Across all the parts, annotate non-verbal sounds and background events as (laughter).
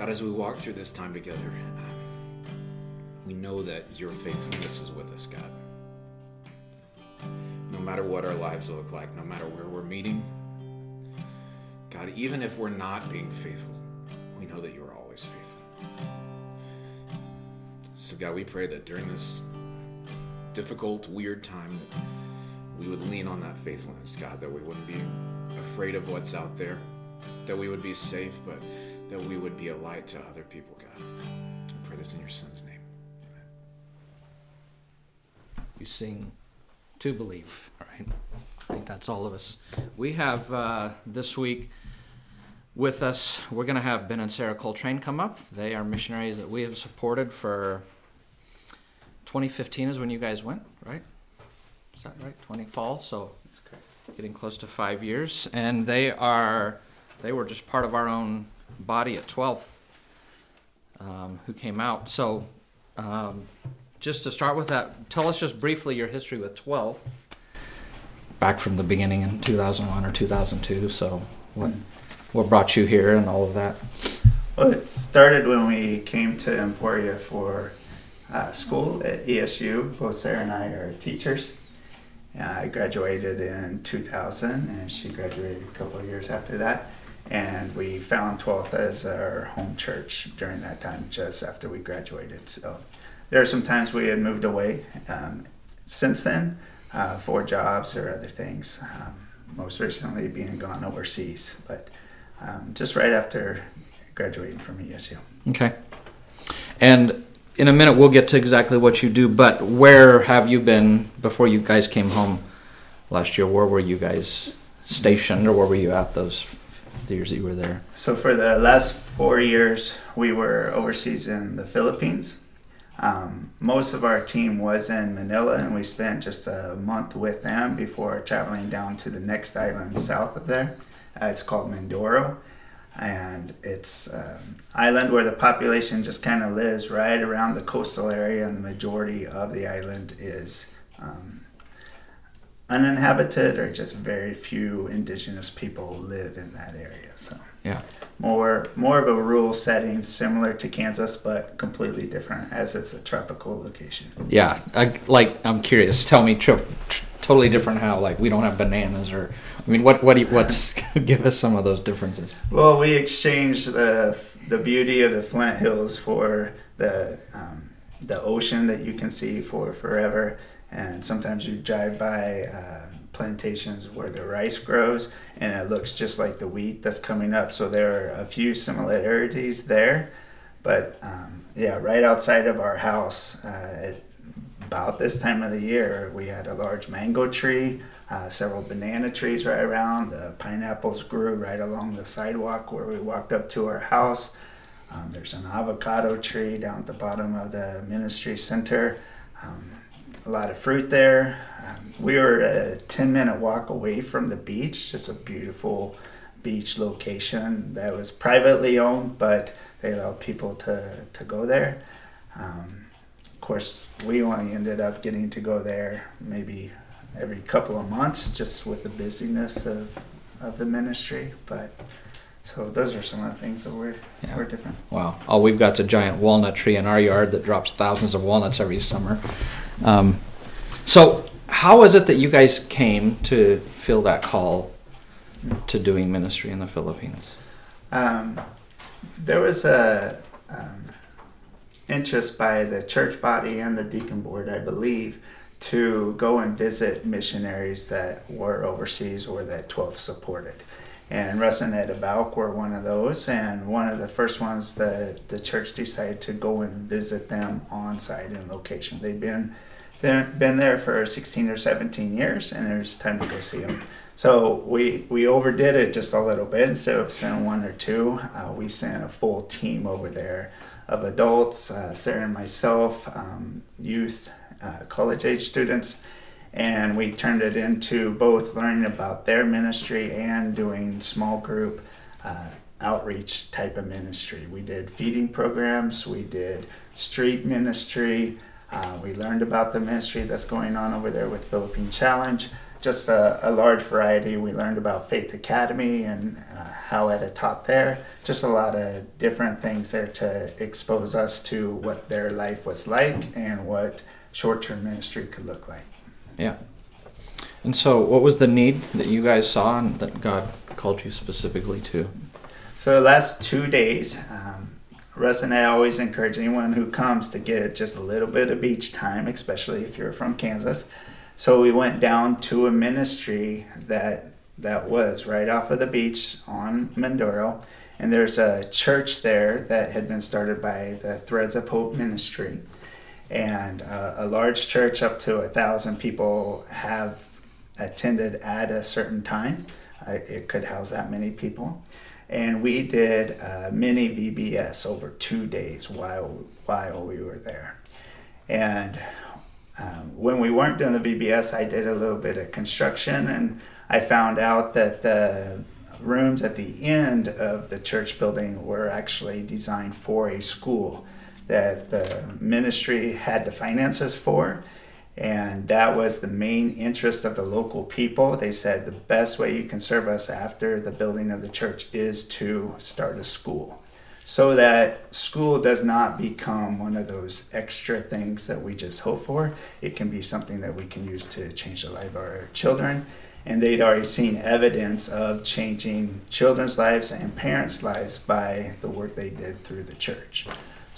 God, as we walk through this time together, um, we know that your faithfulness is with us, God. No matter what our lives look like, no matter where we're meeting, God, even if we're not being faithful, we know that you are always faithful. So, God, we pray that during this difficult, weird time, that we would lean on that faithfulness, God, that we wouldn't be afraid of what's out there, that we would be safe, but that we would be a light to other people, God. We pray this in your Son's name. Amen. You sing to believe, right? I think that's all of us. We have uh, this week with us, we're going to have Ben and Sarah Coltrane come up. They are missionaries that we have supported for 2015 is when you guys went, right? Is that right? 20 fall, so That's correct. getting close to five years, and they are they were just part of our own body at 12th um, who came out. So, um, just to start with that, tell us just briefly your history with 12th. Back from the beginning in 2001 or 2002. So, what what brought you here and all of that? Well, it started when we came to Emporia for uh, school at ESU. Both Sarah and I are teachers. Uh, I graduated in 2000, and she graduated a couple of years after that. And we found 12th as our home church during that time, just after we graduated. So there are some times we had moved away um, since then uh, for jobs or other things. Um, most recently, being gone overseas, but um, just right after graduating from ESU. Okay. And in a minute, we'll get to exactly what you do, but where have you been before you guys came home last year? Where were you guys stationed, or where were you at those years that you were there? So for the last four years, we were overseas in the Philippines. Um, most of our team was in Manila, and we spent just a month with them before traveling down to the next island south of there. Uh, it's called Mindoro, and it's an island where the population just kind of lives right around the coastal area, and the majority of the island is um, uninhabited, or just very few indigenous people live in that area. So Yeah. more more of a rural setting similar to Kansas but completely different as it's a tropical location. Yeah. I, like, I'm curious. Tell me, tri- tr- totally different how, like, we don't have bananas, or, I mean, what, what, do you, what's, (laughs) give us some of those differences. Well, we exchanged the the beauty of the Flint Hills for the um, the ocean that you can see for forever, and sometimes you drive by uh, plantations where the rice grows, and it looks just like the wheat that's coming up. So there are a few similarities there, but um, yeah, right outside of our house, uh, at about this time of the year, we had a large mango tree. Uh, several banana trees right around. The pineapples grew right along the sidewalk where we walked up to our house. Um, there's an avocado tree down at the bottom of the ministry center. Um, a lot of fruit there. Um, we were a 10 minute walk away from the beach, just a beautiful beach location that was privately owned, but they allowed people to, to go there. Um, of course, we only ended up getting to go there maybe every couple of months just with the busyness of, of the ministry. But so those are some of the things that were, Yeah. were different. Wow. All we've got's a giant walnut tree in our yard that drops thousands of walnuts every summer. Um, so, how is it that you guys came to feel that call to doing ministry in the Philippines? Um, there was a um, interest by the church body and the deacon board, I believe, to go and visit missionaries that were overseas or that 12th supported. And Russ and Ed Abauk were one of those, and one of the first ones that the church decided to go and visit them on site in location. They'd been been, been there for 16 or 17 years, and it was time to go see them. So we we overdid it just a little bit. Instead of sending one or two, uh, we sent a full team over there of adults, uh, Sarah and myself, um, youth, uh, college age students, and we turned it into both learning about their ministry and doing small group uh, outreach type of ministry. We did feeding programs, we did street ministry, uh, we learned about the ministry that's going on over there with Philippine Challenge. Just a, a large variety. We learned about Faith Academy and uh, how Etta taught there. Just a lot of different things there to expose us to what their life was like and what short term ministry could look like. Yeah. And so, what was the need that you guys saw and that God called you specifically to? So, the last two days, um, Russ and I always encourage anyone who comes to get just a little bit of beach time, especially if you're from Kansas. So, we went down to a ministry that that was right off of the beach on Mindoro. And there's a church there that had been started by the Threads of Hope Ministry. And uh, a large church, up to a thousand people, have attended at a certain time. Uh, it could house that many people. And we did a mini VBS over two days while, while we were there. And um, when we weren't doing the VBS, I did a little bit of construction and I found out that the rooms at the end of the church building were actually designed for a school that the ministry had the finances for. And that was the main interest of the local people. They said the best way you can serve us after the building of the church is to start a school. So that school does not become one of those extra things that we just hope for. It can be something that we can use to change the life of our children and they'd already seen evidence of changing children's lives and parents' lives by the work they did through the church.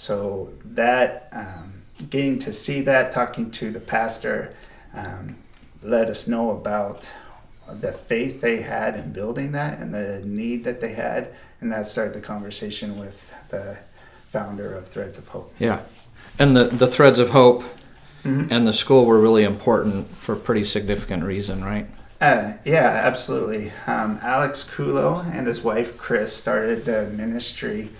So that um, getting to see that, talking to the pastor, um, let us know about the faith they had in building that and the need that they had, and that started the conversation with the founder of Threads of Hope. Yeah, and the the Threads of Hope mm-hmm. and the school were really important for a pretty significant reason, right? Uh, yeah, absolutely. Um, Alex Kulo and his wife Chris started the ministry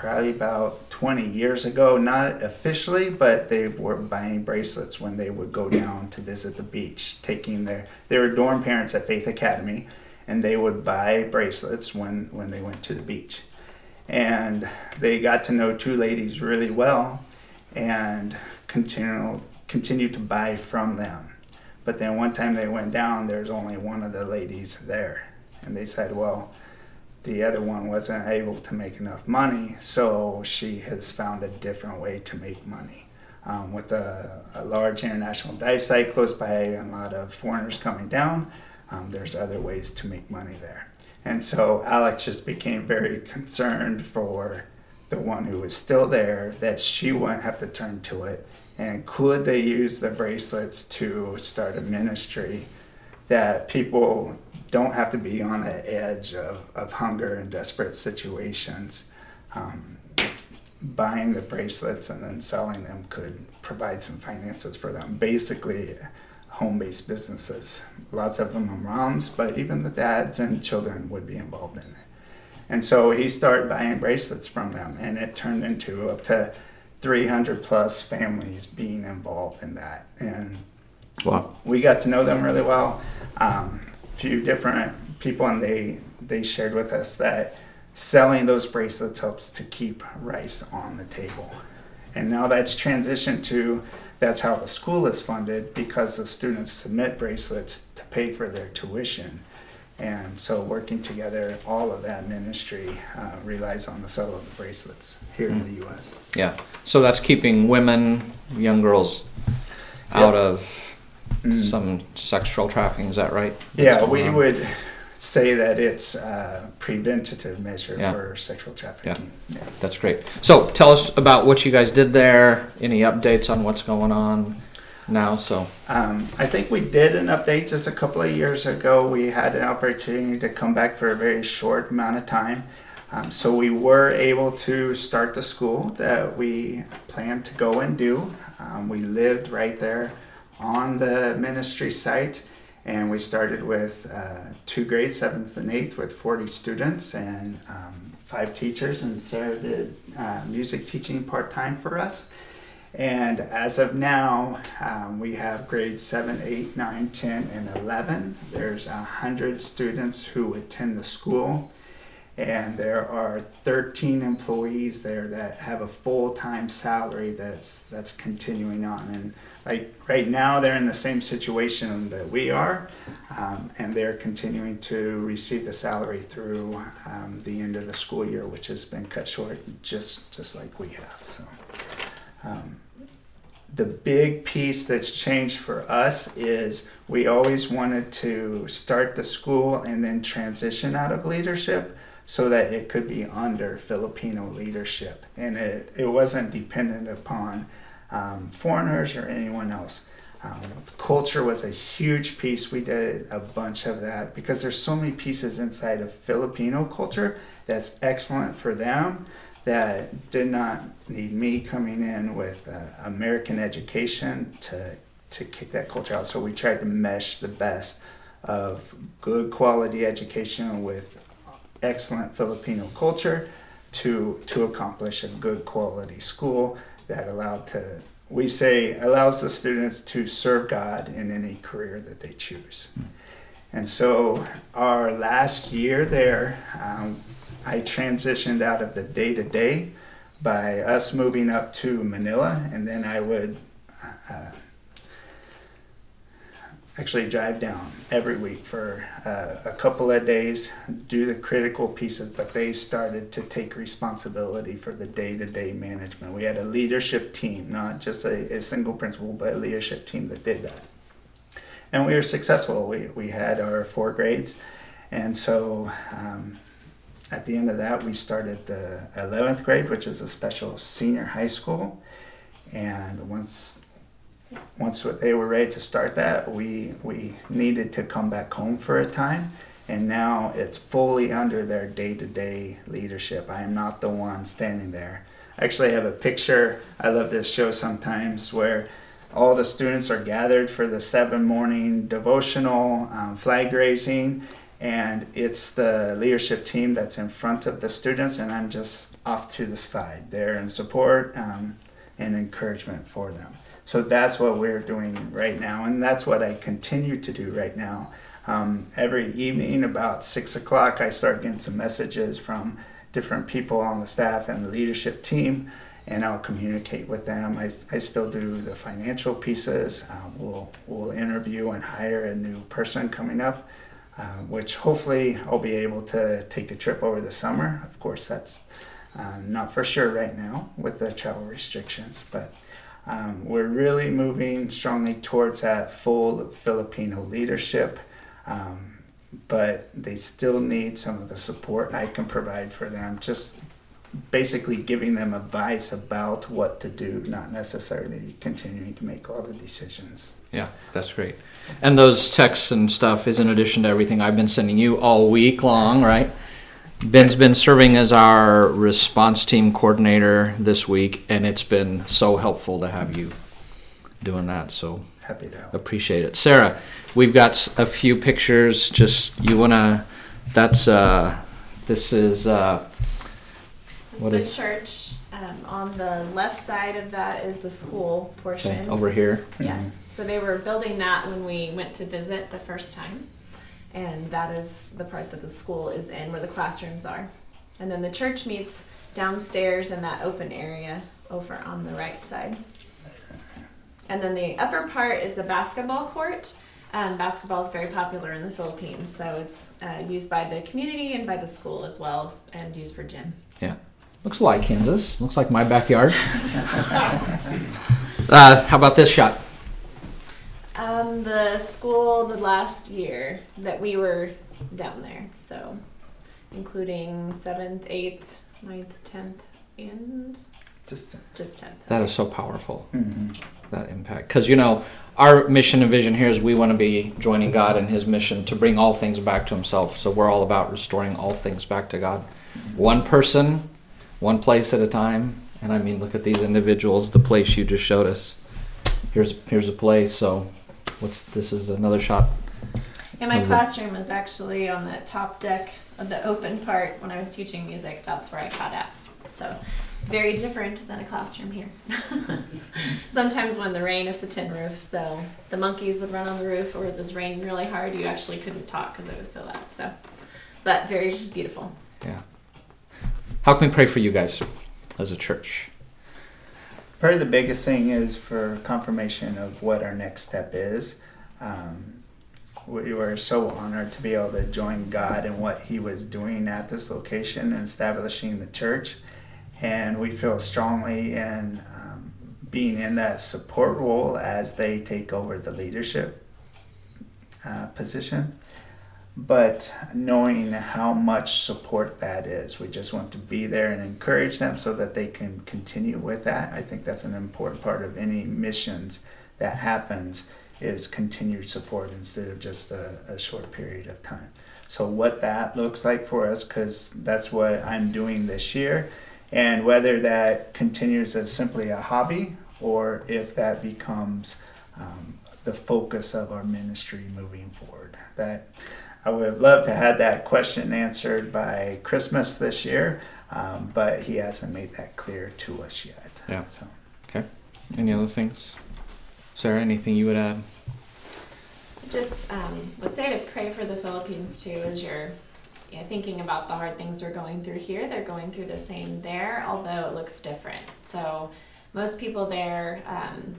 probably about 20 years ago. Not officially, but they were buying bracelets when they would go down to visit the beach, taking their they were dorm parents at Faith Academy, and they would buy bracelets when when they went to the beach, and they got to know two ladies really well, and continued continued to buy from them but then one time they went down, there's only one of the ladies there. And they said, well, the other one wasn't able to make enough money, so she has found a different way to make money. Um, with a, a, large international dive site close by and a lot of foreigners coming down, um, there's other ways to make money there. And so Alex just became very concerned for the one who was still there that she wouldn't have to turn to it and could they use the bracelets to start a ministry that people don't have to be on the edge of, of hunger and desperate situations? Um, buying the bracelets and then selling them could provide some finances for them. Basically, home based businesses. Lots of them are moms, but even the dads and children would be involved in it. And so he started buying bracelets from them, and it turned into up to 300 plus families being involved in that. And wow. we got to know them really well. Um, few different people, and they, they shared with us that selling those bracelets helps to keep rice on the table. And now that's transitioned to that's how the school is funded because the students submit bracelets to pay for their tuition. And so, working together, all of that ministry uh, relies on the sale of the bracelets here mm. in the U.S. Yeah. So that's keeping women, young girls, out yep. of mm. some sexual trafficking. Is that right? That's yeah, we on. would say that it's a preventative measure yeah. for sexual trafficking. Yeah. yeah. That's great. So, tell us about what you guys did there. Any updates on what's going on? now. So um, I think we did an update just a couple of years ago. We had an opportunity to come back for a very short amount of time. Um, so we were able to start the school that we planned to go and do. Um, we lived right there on the ministry site, and we started with uh, two grades, seventh and eighth, with 40 students and um, five teachers. And Sarah did uh, music teaching part time for us. And as of now, um, we have grades 7, 8, 9, 10, and 11. There's 100 students who attend the school. And there are 13 employees there that have a full-time salary that's that's continuing on. And like right now they're in the same situation that we are um, and they're continuing to receive the salary through um, the end of the school year which has been cut short just just like we have so. Um, the big piece that's changed for us is we always wanted to start the school and then transition out of leadership so that it could be under Filipino leadership and it, it wasn't dependent upon um, foreigners or anyone else. Um, culture was a huge piece. We did a bunch of that because there's so many pieces inside of Filipino culture that's excellent for them that did not need me coming in with uh, American education to to kick that culture out. So we tried to mesh the best of good quality education with excellent Filipino culture to to accomplish a good quality school that allowed to we say allows the students to serve God in any career that they choose. And so our last year there, um, I transitioned out of the day to day by us moving up to Manila, and then I would uh, actually drive down every week for uh, a couple of days, do the critical pieces, but they started to take responsibility for the day to day management. We had a leadership team, not just a, a, single principal, but a leadership team that did that. And we were successful. We, we had our four grades. And so um, at the end of that, we started the 11th grade, which is a special senior high school. And once once they were ready to start that, we we needed to come back home for a time, and now it's fully under their day-to-day leadership. I am not the one standing there. I actually have a picture I love this show sometimes where all the students are gathered for the seven morning devotional um, flag raising and it's the leadership team that's in front of the students and i'm just off to the side there in support um, and encouragement for them so that's what we're doing right now, and that's what I continue to do right now. Um, every evening, about six o'clock, I start getting some messages from different people on the staff and the leadership team, and I'll communicate with them. I, I still do the financial pieces. Uh, we'll, we'll interview and hire a new person coming up, uh, which hopefully I'll be able to take a trip over the summer. Of course, that's uh, not for sure right now with the travel restrictions, but um, we're really moving strongly towards that full Filipino leadership, um, but they still need some of the support I can provide for them. Just basically giving them advice about what to do, not necessarily continuing to make all the decisions. Yeah, that's great. And those texts and stuff is in addition to everything I've been sending you all week long, right? Ben's been serving as our response team coordinator this week, and it's been so helpful to have you doing that. So happy to help. appreciate it, Sarah. We've got a few pictures. Just you wanna? That's uh, this is uh, what is the church. Um, on the left side of that is the school portion. Okay, over here. Yes. Mm-hmm. So they were building that when we went to visit the first time and that is the part that the school is in where the classrooms are. And then the church meets downstairs in that open area over on the right side. And then the upper part is the basketball court. Um, basketball is very popular in the Philippines, so it's uh, used by the community and by the school as well, and used for gym. Yeah, looks like Kansas. Looks like my backyard. (laughs) uh, how about this shot? Um, the school the last year that we were down there, so including seventh, eighth, ninth, tenth, and just just tenth. That is so powerful. Mm-hmm. That impact, because you know our mission and vision here is we want to be joining God in His mission to bring all things back to Himself. So we're all about restoring all things back to God, one person, one place at a time. And I mean, look at these individuals. The place you just showed us. Here's here's a place. So what's this is another shot. Yeah, my classroom was actually on the top deck of the open part when I was teaching music. That's where I taught at. So very different than a classroom here. (laughs) Sometimes when the rain, it's a tin roof, so the monkeys would run on the roof, or it was raining really hard. You actually couldn't talk because it was so loud. So, but very beautiful. Yeah. how can we pray for you guys as a church? Probably the biggest thing is for confirmation of what our next step is. Um, we were so honored to be able to join God in what He was doing at this location and establishing the church. And we feel strongly in um, being in that support role as they take over the leadership uh, position. But knowing how much support that is, we just want to be there and encourage them so that they can continue with that. I think that's an important part of any missions that happens is continued support instead of just a, a short period of time. So what that looks like for us, because that's what I'm doing this year, and whether that continues as simply a hobby or if that becomes um, the focus of our ministry moving forward. That I would have loved to have that question answered by Christmas this year, um, but he hasn't made that clear to us yet. Yeah. So. Okay. Any other things? Sarah, anything you would add? Just um, would say to pray for the Philippines too as you're yeah, thinking about the hard things we're going through here. They're going through the same there, although it looks different. So most people there um,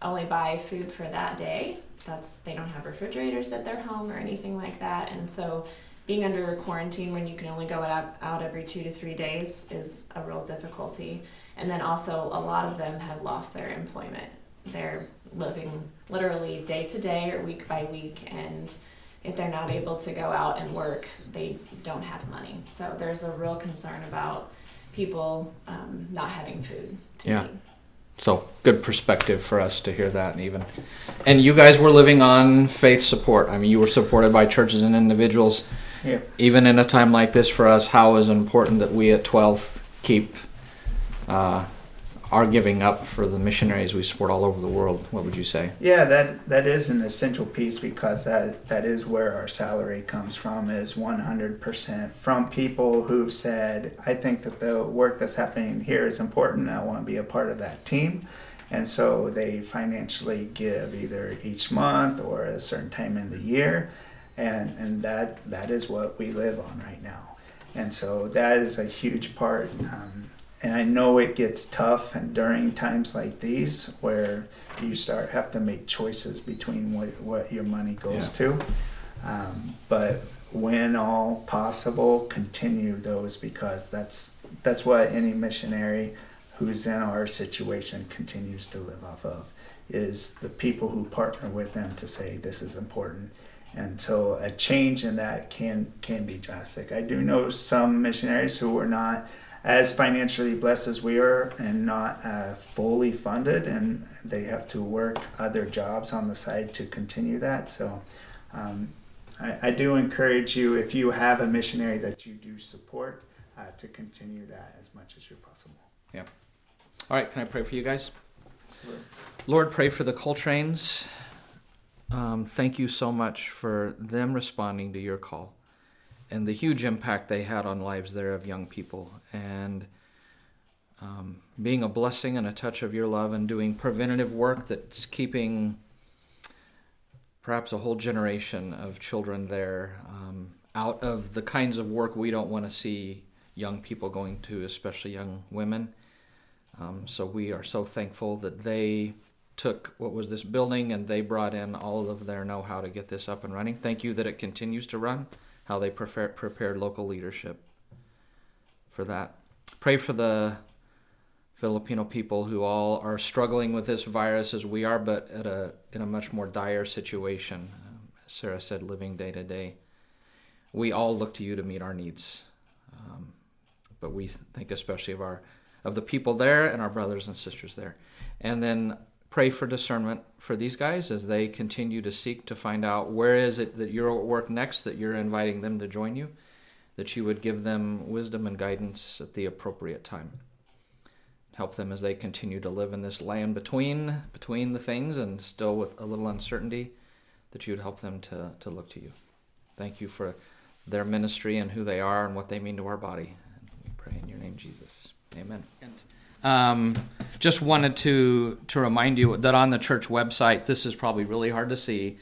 only buy food for that day. That's they don't have refrigerators at their home or anything like that, and so being under quarantine when you can only go out, out every two to three days is a real difficulty. And then also a lot of them have lost their employment. They're living literally day to day or week by week, and if they're not able to go out and work, they don't have money. So there's a real concern about people um, not having food to yeah. eat so good perspective for us to hear that and even. And you guys were living on faith support. I mean you were supported by churches and individuals. Yeah. even in a time like this for us how is it important that we at 12 keep uh, our giving up for the missionaries we support all over the world what would you say? Yeah that that is an essential piece because that that is where our salary comes from is 100% from people who've said i think that the work that's happening here is important i want to be a part of that team. And so they financially give either each month or a certain time in the year and and that that is what we live on right now. And so that is a huge part um, and I know it gets tough and during times like these where you start have to make choices between what, what your money goes yeah. to. Um, but when all possible, continue those because that's that's what any missionary who's in our situation continues to live off of is the people who partner with them to say this is important and so a change in that can can be drastic i do know some missionaries who are not as financially blessed as we are and not uh, fully funded, and they have to work other jobs on the side to continue that. So, um, I, I, do encourage you if you have a missionary that you do support uh, to continue that as much as you're possible. Yeah. All right, can I pray for you guys? Absolutely. Lord, pray for the Coltranes. Um, thank you so much for them responding to your call and the huge impact they had on lives there of young people and um, being a blessing and a touch of your love and doing preventative work that's keeping perhaps a whole generation of children there um, out of the kinds of work we don't want to see young people going to, especially young women. Um, so we are so thankful that they took what was this building and they brought in all of their know how to get this up and running. Thank you that it continues to run how they prefer, prepared local leadership for that. Pray for the Filipino people who all are struggling with this virus as we are, but at a in a much more dire situation. Um, as Sarah said, living day to day. We all look to you to meet our needs, um, but we think especially of our of the people there and our brothers and sisters there. And then pray for discernment for these guys as they continue to seek to find out where is it that you're at work next that you're inviting them to join you that you would give them wisdom and guidance at the appropriate time. Help them as they continue to live in this land between between the things and still with a little uncertainty that you would help them to, to look to you. Thank you for their ministry and who they are and what they mean to our body. We pray in your name jesus. Amen. And um, just wanted to to remind you that on the church website, this is probably really hard to see,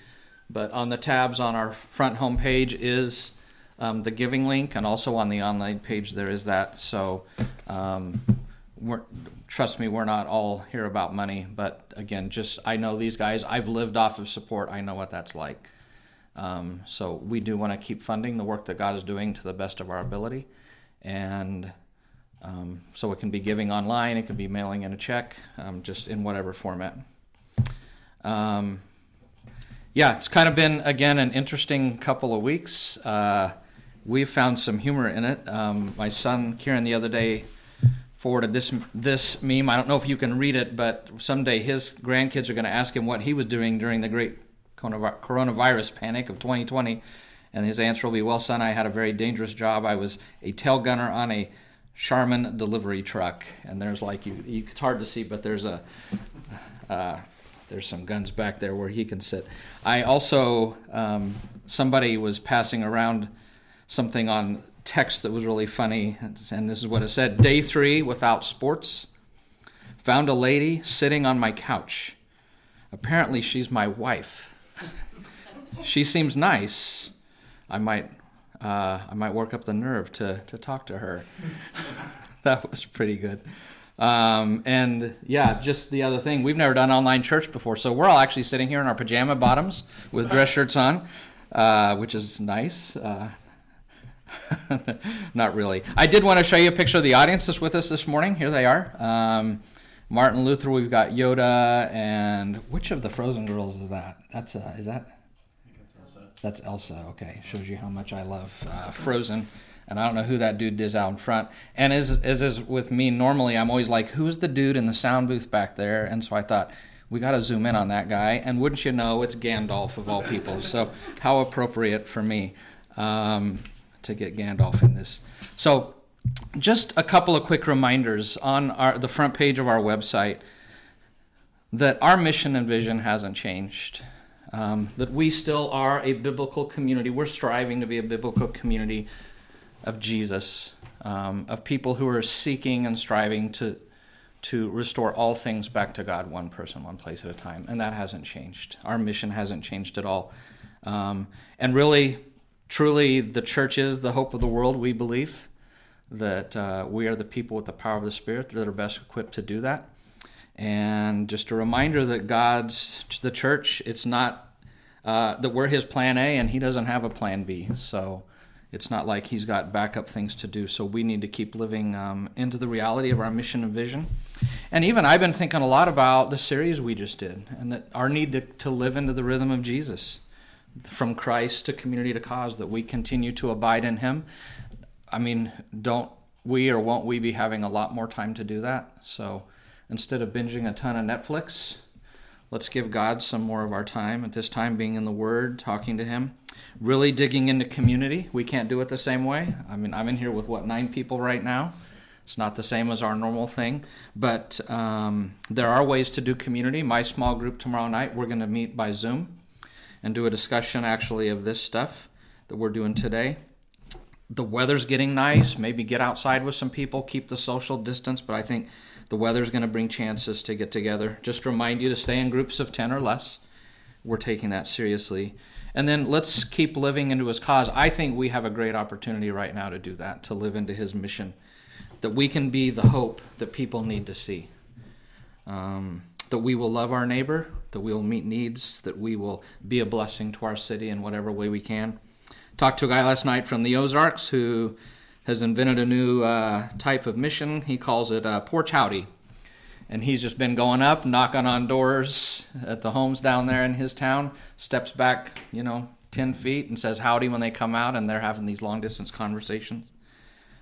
but on the tabs on our front homepage is um, the giving link, and also on the online page there is that. So, um, trust me, we're not all here about money, but again, just I know these guys. I've lived off of support. I know what that's like. Um, so we do want to keep funding the work that God is doing to the best of our ability, and um, so it can be giving online, it can be mailing in a check, um, just in whatever format. Um, yeah, it's kind of been again an interesting couple of weeks. Uh, we've found some humor in it. Um, my son Kieran the other day forwarded this this meme. I don't know if you can read it, but someday his grandkids are going to ask him what he was doing during the great coronavirus panic of 2020, and his answer will be, "Well, son, I had a very dangerous job. I was a tail gunner on a Charmin delivery truck, and there's like you, you it's hard to see, but there's a uh, there's some guns back there where he can sit. I also um, somebody was passing around something on text that was really funny, and this is what it said: Day three without sports. Found a lady sitting on my couch. Apparently, she's my wife. she seems nice. I might, uh, I might work up the nerve to to talk to her. (laughs) that was pretty good. Um, and yeah, just the other thing, we've never done online church before, so we're all actually sitting here in our pajama bottoms with dress shirts on, uh, which is nice. Uh, (laughs) not really. I did want to show you a picture of the audience that's with us this morning. Here they are. Um, Martin Luther. We've got Yoda, and which of the Frozen girls is that? That's uh, is that? That's Elsa. Okay, shows you how much I love uh, Frozen and I don't know who that dude is out in front. And as as is with me, normally I'm always like, who's the dude in the sound booth back there? And so I thought we got to zoom in on that guy. And wouldn't you know, it's Gandalf of all people. So how appropriate for me um, to get Gandalf in this. So just a couple of quick reminders on our, the front page of our website that our mission and vision hasn't changed. Um, that we still are a biblical community. We're striving to be a biblical community of Jesus, um, of people who are seeking and striving to to restore all things back to God, one person, one place at a time, and that hasn't changed. Our mission hasn't changed at all, um, and really, truly, the church is the hope of the world. We believe that uh, we are the people with the power of the Spirit that are best equipped to do that. And just a reminder that God's the church. It's not uh, that we're His plan A, and He doesn't have a plan B. So it's not like he's got backup things to do. So we need to keep living um, into the reality of our mission and vision. And even I've been thinking a lot about the series we just did and that our need to, to live into the rhythm of Jesus from Christ to community to cause, that we continue to abide in Him. I mean, don't we or won't we be having a lot more time to do that? So instead of binging a ton of Netflix, let's give God some more of our time, at this time being in the Word, talking to Him really digging into community. We can't do it the same way. I mean, I'm in here with what nine people right now. It's not the same as our normal thing, but um, there are ways to do community. My small group tomorrow night, we're going to meet by Zoom and do a discussion actually of this stuff that we're doing today. The weather's getting nice. Maybe get outside with some people, keep the social distance, but I think the weather's going to bring chances to get together. Just remind you to stay in groups of 10 or less. We're taking that seriously. And then let's keep living into his cause. I think we have a great opportunity right now to do that, to live into his mission, that we can be the hope that people need to see. Um, that we will love our neighbor, that we will meet needs, that we will be a blessing to our city in whatever way we can. Talked to a guy last night from the Ozarks who has invented a new uh, type of mission. He calls it uh, porch howdy and he's just been going up, knocking on doors at the homes down there in his town. Steps back, you know, ten feet and says howdy when they come out, and they're having these long distance conversations.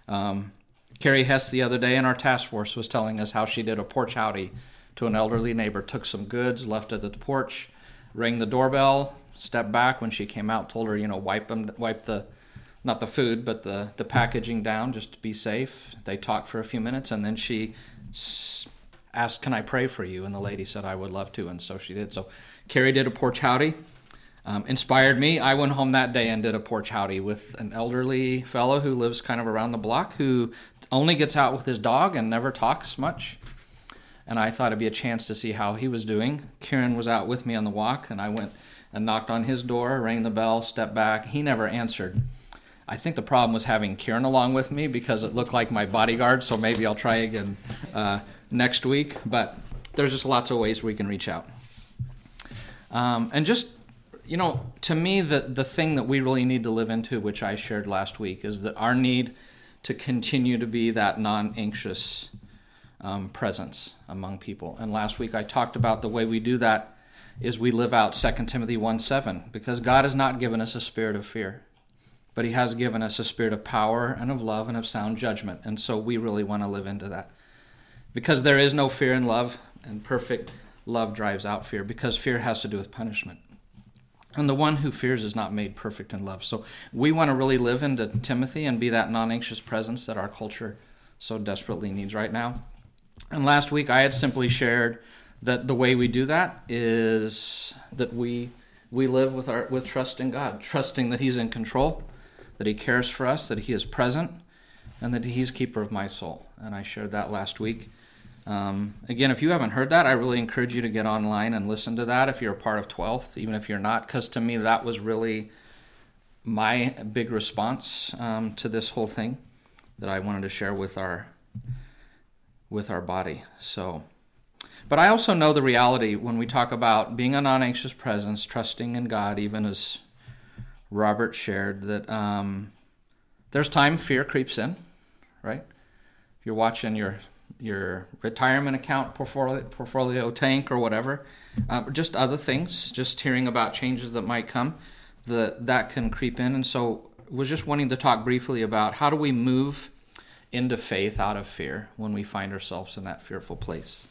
Um, Carrie Hess the other day in our task force was telling us how she did a porch howdy to an elderly neighbor. Took some goods, left it at the porch, rang the doorbell, stepped back when she came out, told her, you know, wipe them, wipe the, not the food, but the the packaging down just to be safe. They talked for a few minutes, and then she asked, Can I pray for you? And the lady said, I would love to. And so she did. So Carrie did a porch howdy. Um, inspired me. I went home that day and did a porch howdy with an elderly fellow who lives kind of around the block who only gets out with his dog and never talks much. And I thought it'd be a chance to see how he was doing. Kieran was out with me on the walk, and I went and knocked on his door, rang the bell, stepped back. He never answered. I think the problem was having Kieran along with me because it looked like my bodyguard. So maybe I'll try again uh, next week. But there's just lots of ways we can reach out. Um, and just you know, to me, the the thing that we really need to live into, which I shared last week, is that our need to continue to be that non-anxious um, presence among people. And last week I talked about the way we do that is we live out 2 Timothy 1 7, because God has not given us a spirit of fear, but He has given us a spirit of power and of love and of sound judgment. And so we really want to live into that. Because there is no fear in love, and perfect love drives out fear, because fear has to do with punishment. And the one who fears is not made perfect in love. So we want to really live into Timothy and be that non anxious presence that our culture so desperately needs right now. And last week I had simply shared that the way we do that is that we we live with our with trust in God, trusting that He's in control, that He cares for us, that He is present, and that He's keeper of my soul. And I shared that last week. Um, again, if you haven't heard that, I really encourage you to get online and listen to that if you're a part of 12th, even if you're not, because to me that was really my big response um, to this whole thing that I wanted to share with our with our body. So, but I also know the reality when we talk about being a non-anxious presence, trusting in God, even as Robert shared that um, there's time fear creeps in, right? If you're watching your your retirement account portfolio, portfolio tank or whatever, uh, just other things, just hearing about changes that might come, the, that can creep in. And so, was just wanting to talk briefly about how do we move into faith out of fear when we find ourselves in that fearful place.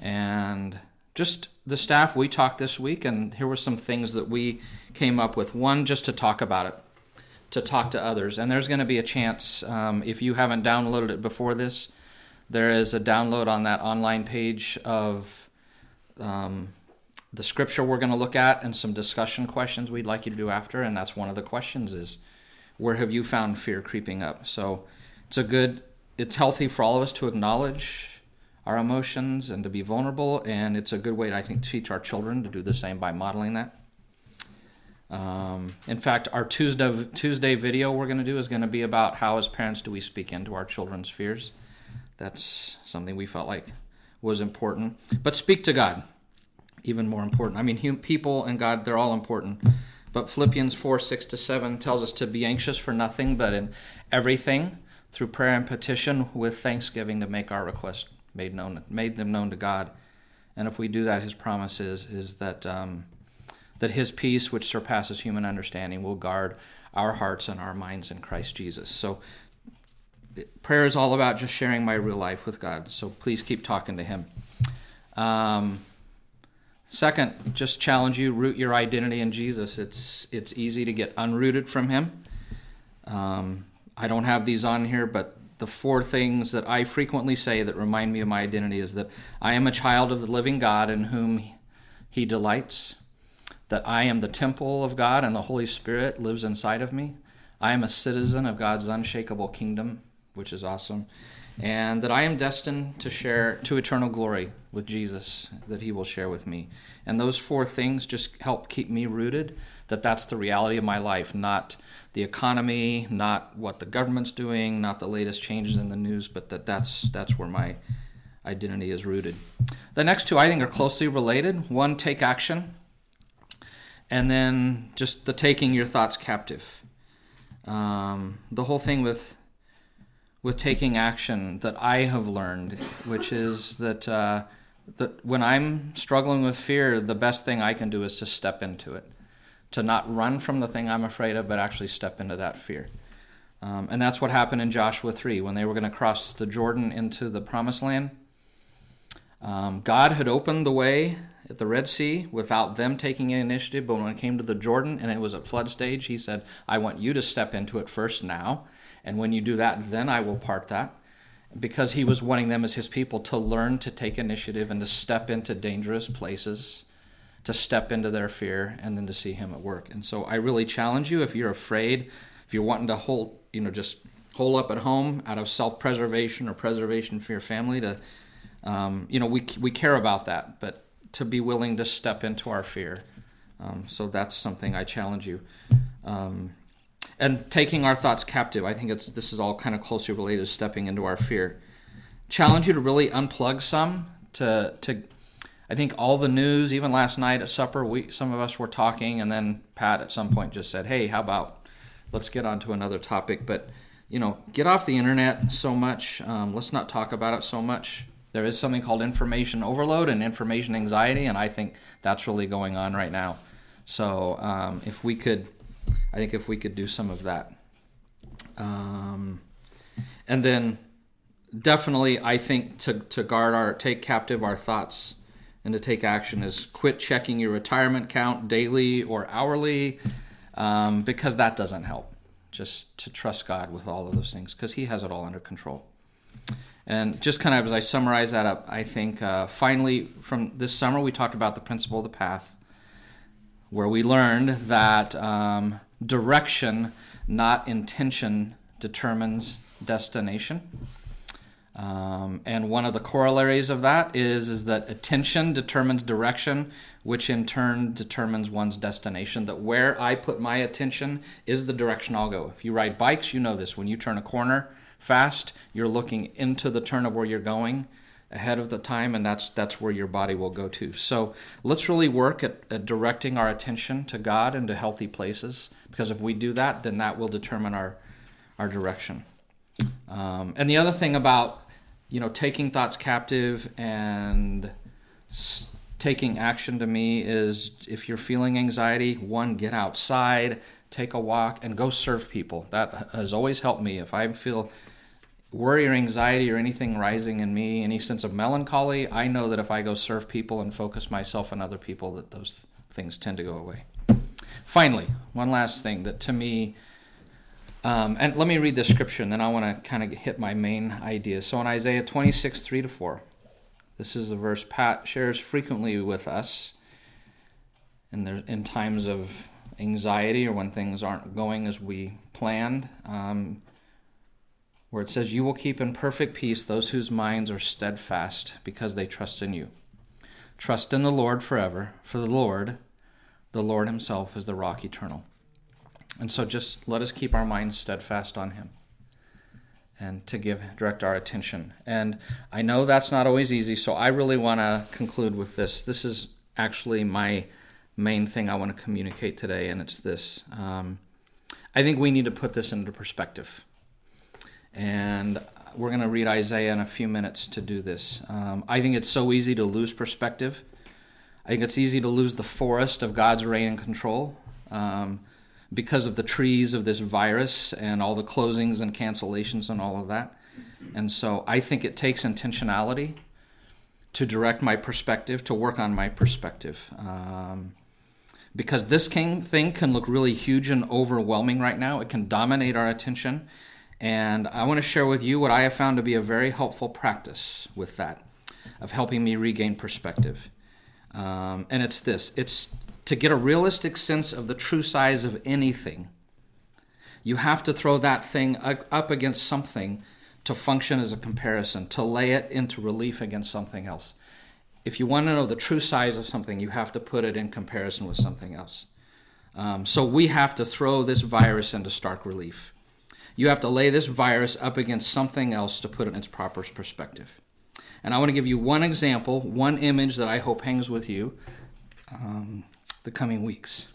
And just the staff, we talked this week, and here were some things that we came up with. One, just to talk about it, to talk to others. And there's going to be a chance, um, if you haven't downloaded it before this, there is a download on that online page of um, the scripture we're going to look at and some discussion questions we'd like you to do after. And that's one of the questions is, where have you found fear creeping up? So it's a good, it's healthy for all of us to acknowledge our emotions and to be vulnerable. And it's a good way, I think, to teach our children to do the same by modeling that. Um, in fact, our Tuesday Tuesday video we're going to do is going to be about how, as parents, do we speak into our children's fears. That's something we felt like was important. But speak to God, even more important. I mean, people and God, they're all important. But Philippians 4 6 to 7 tells us to be anxious for nothing, but in everything, through prayer and petition, with thanksgiving, to make our request made known, made them known to God. And if we do that, His promise is, is that, um, that His peace, which surpasses human understanding, will guard our hearts and our minds in Christ Jesus. So prayer is all about just sharing my real life with God. So please keep talking to Him. Um, second, just challenge you root your identity in Jesus. It's it's easy to get unrooted from Him. Um, I don't have these on here, but the four things that I frequently say that remind me of my identity is that I am a child of the living God in whom He delights. That I am the temple of God and the Holy Spirit lives inside of me. I am a citizen of God's unshakable kingdom which is awesome. And that I am destined to share to eternal glory with Jesus that he will share with me. And those four things just help keep me rooted that that's the reality of my life, not the economy, not what the government's doing, not the latest changes in the news, but that that's that's where my identity is rooted. The next two I think are closely related. One, take action, and then just the taking your thoughts captive. Um, the whole thing with with taking action that I have learned, which is that uh, that when I'm struggling with fear, the best thing I can do is to step into it, to not run from the thing I'm afraid of, but actually step into that fear. Um, and that's what happened in Joshua 3 when they were going to cross the Jordan into the promised land. Um, God had opened the way at the Red Sea without them taking any initiative, but when it came to the Jordan and it was at flood stage, He said, I want you to step into it first now and when you do that, then I will part that. Because he was wanting them as his people to learn to take initiative and to step into dangerous places, to step into their fear, and then to see him at work. And so I really challenge you if you're afraid, if you're wanting to hold, you know, just hole up at home out of self preservation or preservation for your family, to, um, you know, we, we care about that, but to be willing to step into our fear. Um, so that's something I challenge you. Um, and taking our thoughts captive. I think it's this is all kind of closely related to stepping into our fear. Challenge you to really unplug some to to I think all the news, even last night at supper, we some of us were talking, and then Pat at some point just said, "Hey, how about let's get on to another topic?" But you know, get off the internet so much. Um, let's not talk about it so much. There is something called information overload and information anxiety, and I think that's really going on right now. So um, if we could, I think if we could do some of that, um, and then definitely, I think to to guard our take captive our thoughts and to take action is quit checking your retirement count daily or hourly um, because that doesn't help. Just to trust God with all of those things because He has it all under control. And just kind of as I summarize that up, I think uh, finally from this summer we talked about the principle of the path, where we learned that um, direction, not intention, determines destination. Um, and one of the corollaries of that is, is that attention determines direction, which in turn determines one's destination. That where I put my attention is the direction I'll go. If you ride bikes, you know this. When you turn a corner fast, you're looking into the turn of where you're going ahead of the time, and that's that's where your body will go to. So let's really work at, at directing our attention to God and to healthy places, because if we do that, then that will determine our our direction. Um, and the other thing about you know, taking thoughts captive and s- taking action to me is if you're feeling anxiety, one, get outside, take a walk, and go serve people. That has always helped me. If I feel worry or anxiety or anything rising in me, any sense of melancholy, I know that if I go serve people and focus myself on other people, that those things tend to go away. Finally, one last thing that to me um, and let me read the scripture, and then I want to kind of hit my main idea. So in Isaiah 26, 3 to 4, this is a verse Pat shares frequently with us in, there, in times of anxiety or when things aren't going as we planned, um, where it says, You will keep in perfect peace those whose minds are steadfast because they trust in you. Trust in the Lord forever, for the Lord, the Lord Himself, is the rock eternal. And so just let us keep our minds steadfast on Him and to give direct our attention. And I know that's not always easy, so I really want to conclude with this. This is actually my main thing I want to communicate today, and it's this. Um, I think we need to put this into perspective. And we're going to read Isaiah in a few minutes to do this. Um, I think it's so easy to lose perspective. I think it's easy to lose the forest of God's reign and control. Um, because of the trees of this virus and all the closings and cancellations and all of that. And so I think it takes intentionality to direct my perspective, to work on my perspective. Um, because this king thing can look really huge and overwhelming right now. It can dominate our attention. And I want to share with you what I have found to be a very helpful practice with that, of helping me regain perspective. Um, and it's this it's to get a realistic sense of the true size of anything, you have to throw that thing up against something to function as a comparison, to lay it into relief against something else. If you want to know the true size of something, you have to put it in comparison with something else. Um, so we have to throw this virus into stark relief. You have to lay this virus up against something else to put it in its proper perspective. And I want to give you one example, one image that I hope hangs with you. Um, the coming weeks.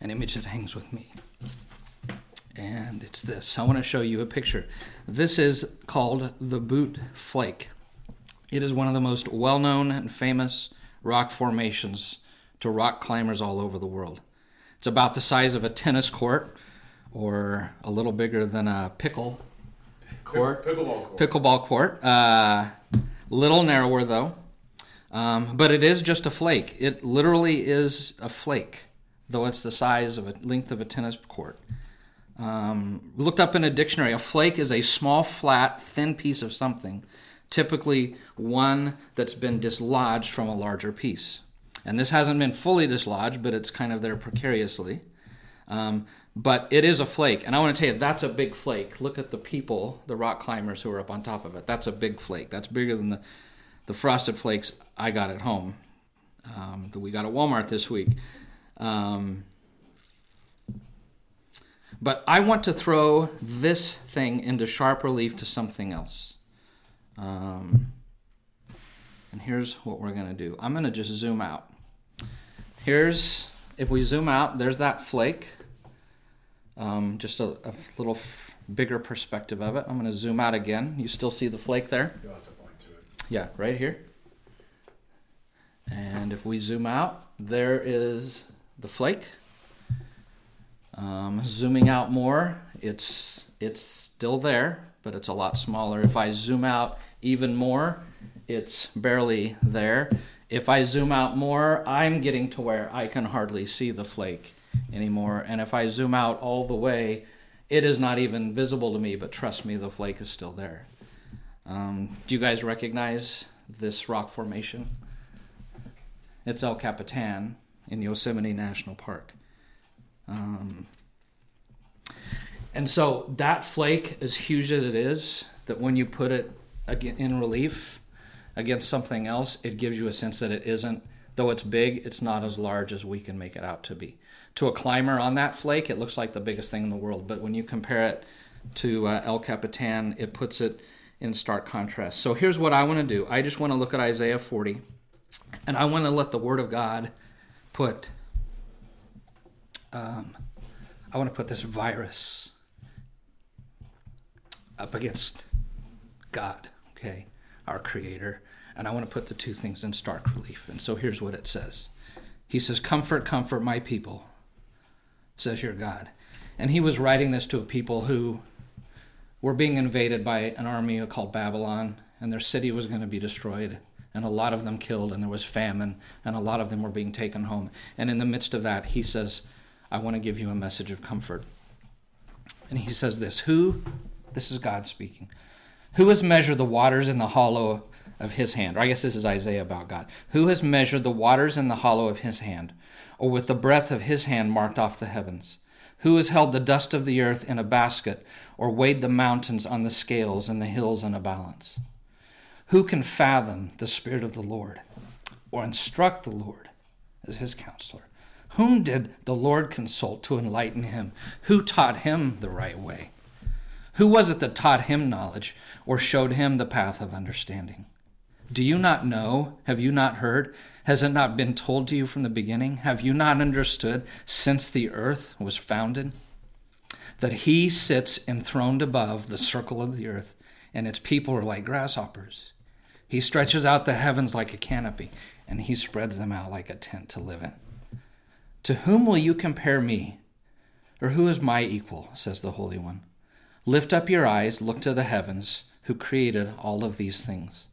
An image that hangs with me. And it's this. I want to show you a picture. This is called the Boot Flake. It is one of the most well known and famous rock formations to rock climbers all over the world. It's about the size of a tennis court or a little bigger than a pickle court. Pickleball court. Pickleball court. Uh, little narrower though. Um, but it is just a flake. It literally is a flake, though it's the size of a length of a tennis court. Um, looked up in a dictionary. A flake is a small, flat, thin piece of something, typically one that's been dislodged from a larger piece. And this hasn't been fully dislodged, but it's kind of there precariously. Um, but it is a flake. And I want to tell you, that's a big flake. Look at the people, the rock climbers who are up on top of it. That's a big flake. That's bigger than the the frosted flakes I got at home um, that we got at Walmart this week. Um, But I want to throw this thing into sharp relief to something else. Um, and here's what we're going to do I'm going to just zoom out. Here's, if we zoom out, there's that flake. Um, just a, a little f- bigger perspective of it. I'm going to zoom out again. You still see the flake there? Yeah, right here. And if we zoom out, there is the flake. Um, zooming out more, it's it's still there, but it's a lot smaller. If I zoom out even more, it's barely there. If I zoom out more, I'm getting to where I can hardly see the flake anymore. And if I zoom out all the way, it is not even visible to me, but trust me, the flake is still there. Um, do you guys recognize this rock formation? It's El Capitan in Yosemite National Park. Um, and so that flake, as huge as it is, that when you put it in relief against something else, it gives you a sense that it isn't, though it's big, it's not as large as we can make it out to be. To a climber on that flake, it looks like the biggest thing in the world, but when you compare it to uh, El Capitan, it puts it in stark contrast. So here's what I want to do I just want to look at Isaiah 40, and I want to let the Word of God put, um, I want to put this virus up against God, okay, our Creator, and I want to put the two things in stark relief. And so here's what it says He says, Comfort, comfort my people, says your God. And he was writing this to a people who were being invaded by an army called Babylon, and their city was going to be destroyed, and a lot of them killed, and there was famine, and a lot of them were being taken home. And in the midst of that, he says, I want to give you a message of comfort. And he says this Who, this is God speaking, who has measured the waters in the hollow of his hand? Or I guess this is Isaiah about God. Who has measured the waters in the hollow of his hand, or with the breadth of his hand marked off the heavens? Who has held the dust of the earth in a basket, or weighed the mountains on the scales and the hills in a balance? Who can fathom the Spirit of the Lord, or instruct the Lord as his counselor? Whom did the Lord consult to enlighten him? Who taught him the right way? Who was it that taught him knowledge, or showed him the path of understanding? Do you not know? Have you not heard? Has it not been told to you from the beginning? Have you not understood since the earth was founded? That he sits enthroned above the circle of the earth, and its people are like grasshoppers. He stretches out the heavens like a canopy, and he spreads them out like a tent to live in. To whom will you compare me? Or who is my equal? says the Holy One. Lift up your eyes, look to the heavens, who created all of these things.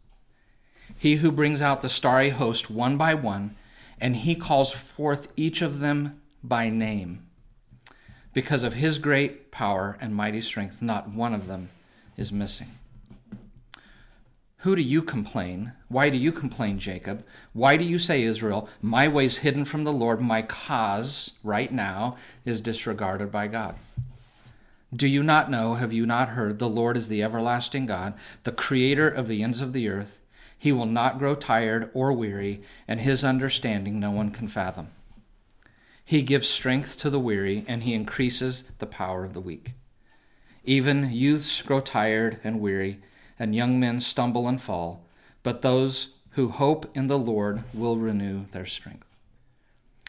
He who brings out the starry host one by one, and he calls forth each of them by name. Because of his great power and mighty strength, not one of them is missing. Who do you complain? Why do you complain, Jacob? Why do you say, Israel, my way's hidden from the Lord, my cause right now is disregarded by God? Do you not know, have you not heard, the Lord is the everlasting God, the creator of the ends of the earth? He will not grow tired or weary, and his understanding no one can fathom. He gives strength to the weary, and he increases the power of the weak. Even youths grow tired and weary, and young men stumble and fall, but those who hope in the Lord will renew their strength.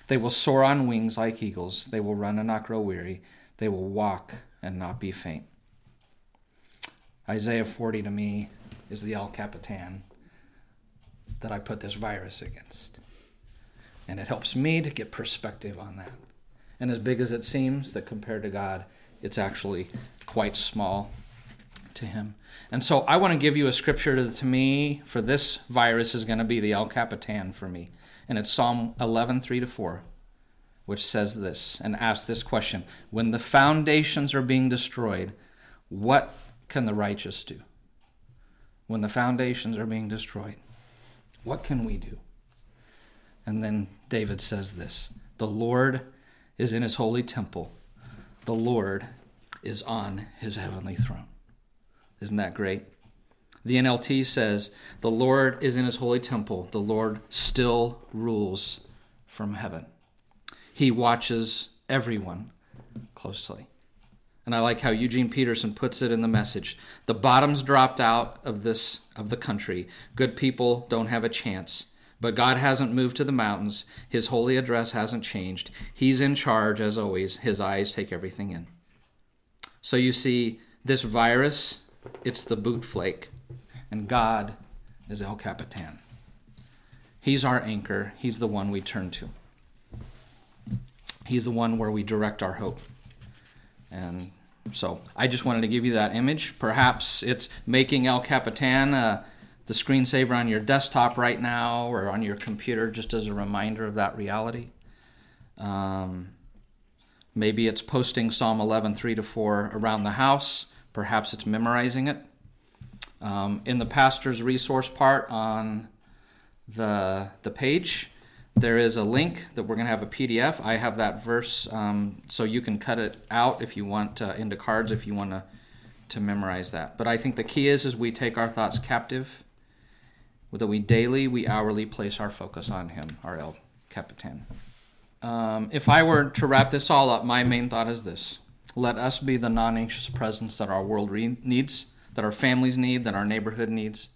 They will soar on wings like eagles, they will run and not grow weary, they will walk and not be faint. Isaiah 40 to me is the El Capitan that I put this virus against. And it helps me to get perspective on that. And as big as it seems, that compared to God, it's actually quite small to Him. And so I want to give you a scripture to, to me for this virus is going to be the El Capitan for me. And it's Psalm 11, 3 to 4, which says this and asks this question When the foundations are being destroyed, what can the righteous do? When the foundations are being destroyed, what can we do? And then David says this The Lord is in his holy temple, the Lord is on his heavenly throne. Isn't that great? The NLT says, The Lord is in his holy temple, the Lord still rules from heaven. He watches everyone closely. And I like how Eugene Peterson puts it in the message. The bottom's dropped out of this of the country. Good people don't have a chance. But God hasn't moved to the mountains. His holy address hasn't changed. He's in charge as always. His eyes take everything in. So you see, this virus, it's the boot flake, and God is El Capitan. He's our anchor. He's the one we turn to. He's the one where we direct our hope. And so I just wanted to give you that image. Perhaps it's making El Capitan uh, the screensaver on your desktop right now or on your computer just as a reminder of that reality. Um, maybe it's posting Psalm 11, 3 to 4 around the house. Perhaps it's memorizing it. Um, in the pastor's resource part on the, the page, there is a link that we're going to have a PDF. I have that verse, um, so you can cut it out if you want uh, into cards if you want to to memorize that. But I think the key is is we take our thoughts captive, that we daily, we hourly place our focus on Him, our El Capitan. Um, if I were to wrap this all up, my main thought is this: Let us be the non-anxious presence that our world re- needs, that our families need, that our neighborhood needs,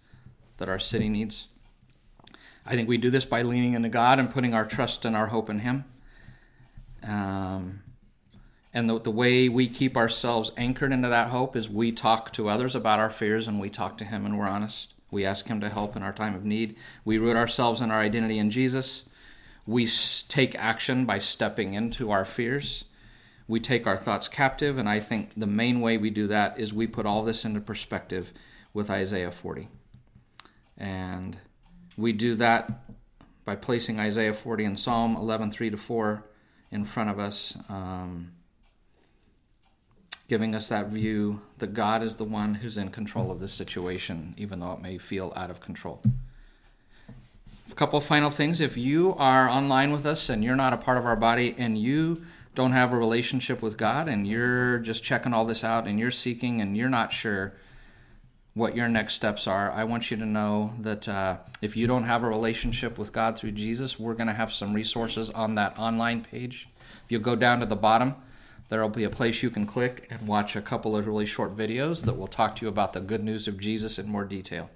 that our city needs. I think we do this by leaning into God and putting our trust and our hope in Him. Um, and the, the way we keep ourselves anchored into that hope is we talk to others about our fears and we talk to Him and we're honest. We ask Him to help in our time of need. We root ourselves in our identity in Jesus. We take action by stepping into our fears. We take our thoughts captive, and I think the main way we do that is we put all this into perspective with Isaiah 40. And we do that by placing Isaiah 40 and Psalm 11, 3 to 4 in front of us, um, giving us that view that God is the one who's in control of this situation, even though it may feel out of control. A couple of final things. If you are online with us and you're not a part of our body and you don't have a relationship with God and you're just checking all this out and you're seeking and you're not sure, what your next steps are. I want you to know that uh, if you don't have a relationship with God through Jesus, we're going to have some resources on that online page. If you go down to the bottom, there will be a place you can click and watch a couple of really short videos that will talk to you about the good news of Jesus in more detail.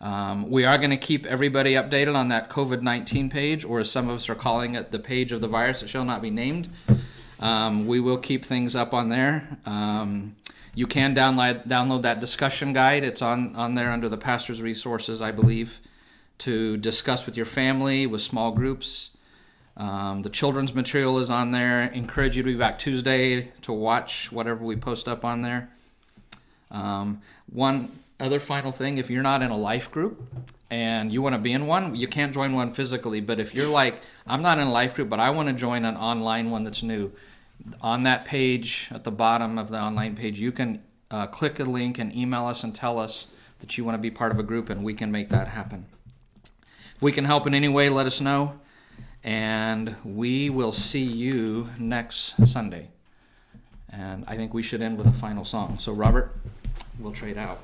Um, we are going to keep everybody updated on that COVID 19 page, or as some of us are calling it, the page of the virus that shall not be named. Um, we will keep things up on there. Um, you can download download that discussion guide. It's on on there under the pastor's resources, I believe, to discuss with your family with small groups. Um, the children's material is on there. Encourage you to be back Tuesday to watch whatever we post up on there. Um, one other final thing: if you're not in a life group and you want to be in one, you can't join one physically. But if you're like, I'm not in a life group, but I want to join an online one that's new on that page at the bottom of the online page, you can uh, click a link and email us and tell us that you want to be part of a group, and we can make that happen. If we can help in any way, let us know. And we will see you next Sunday. And I think we should end with a final song. So, Robert, we'll trade out.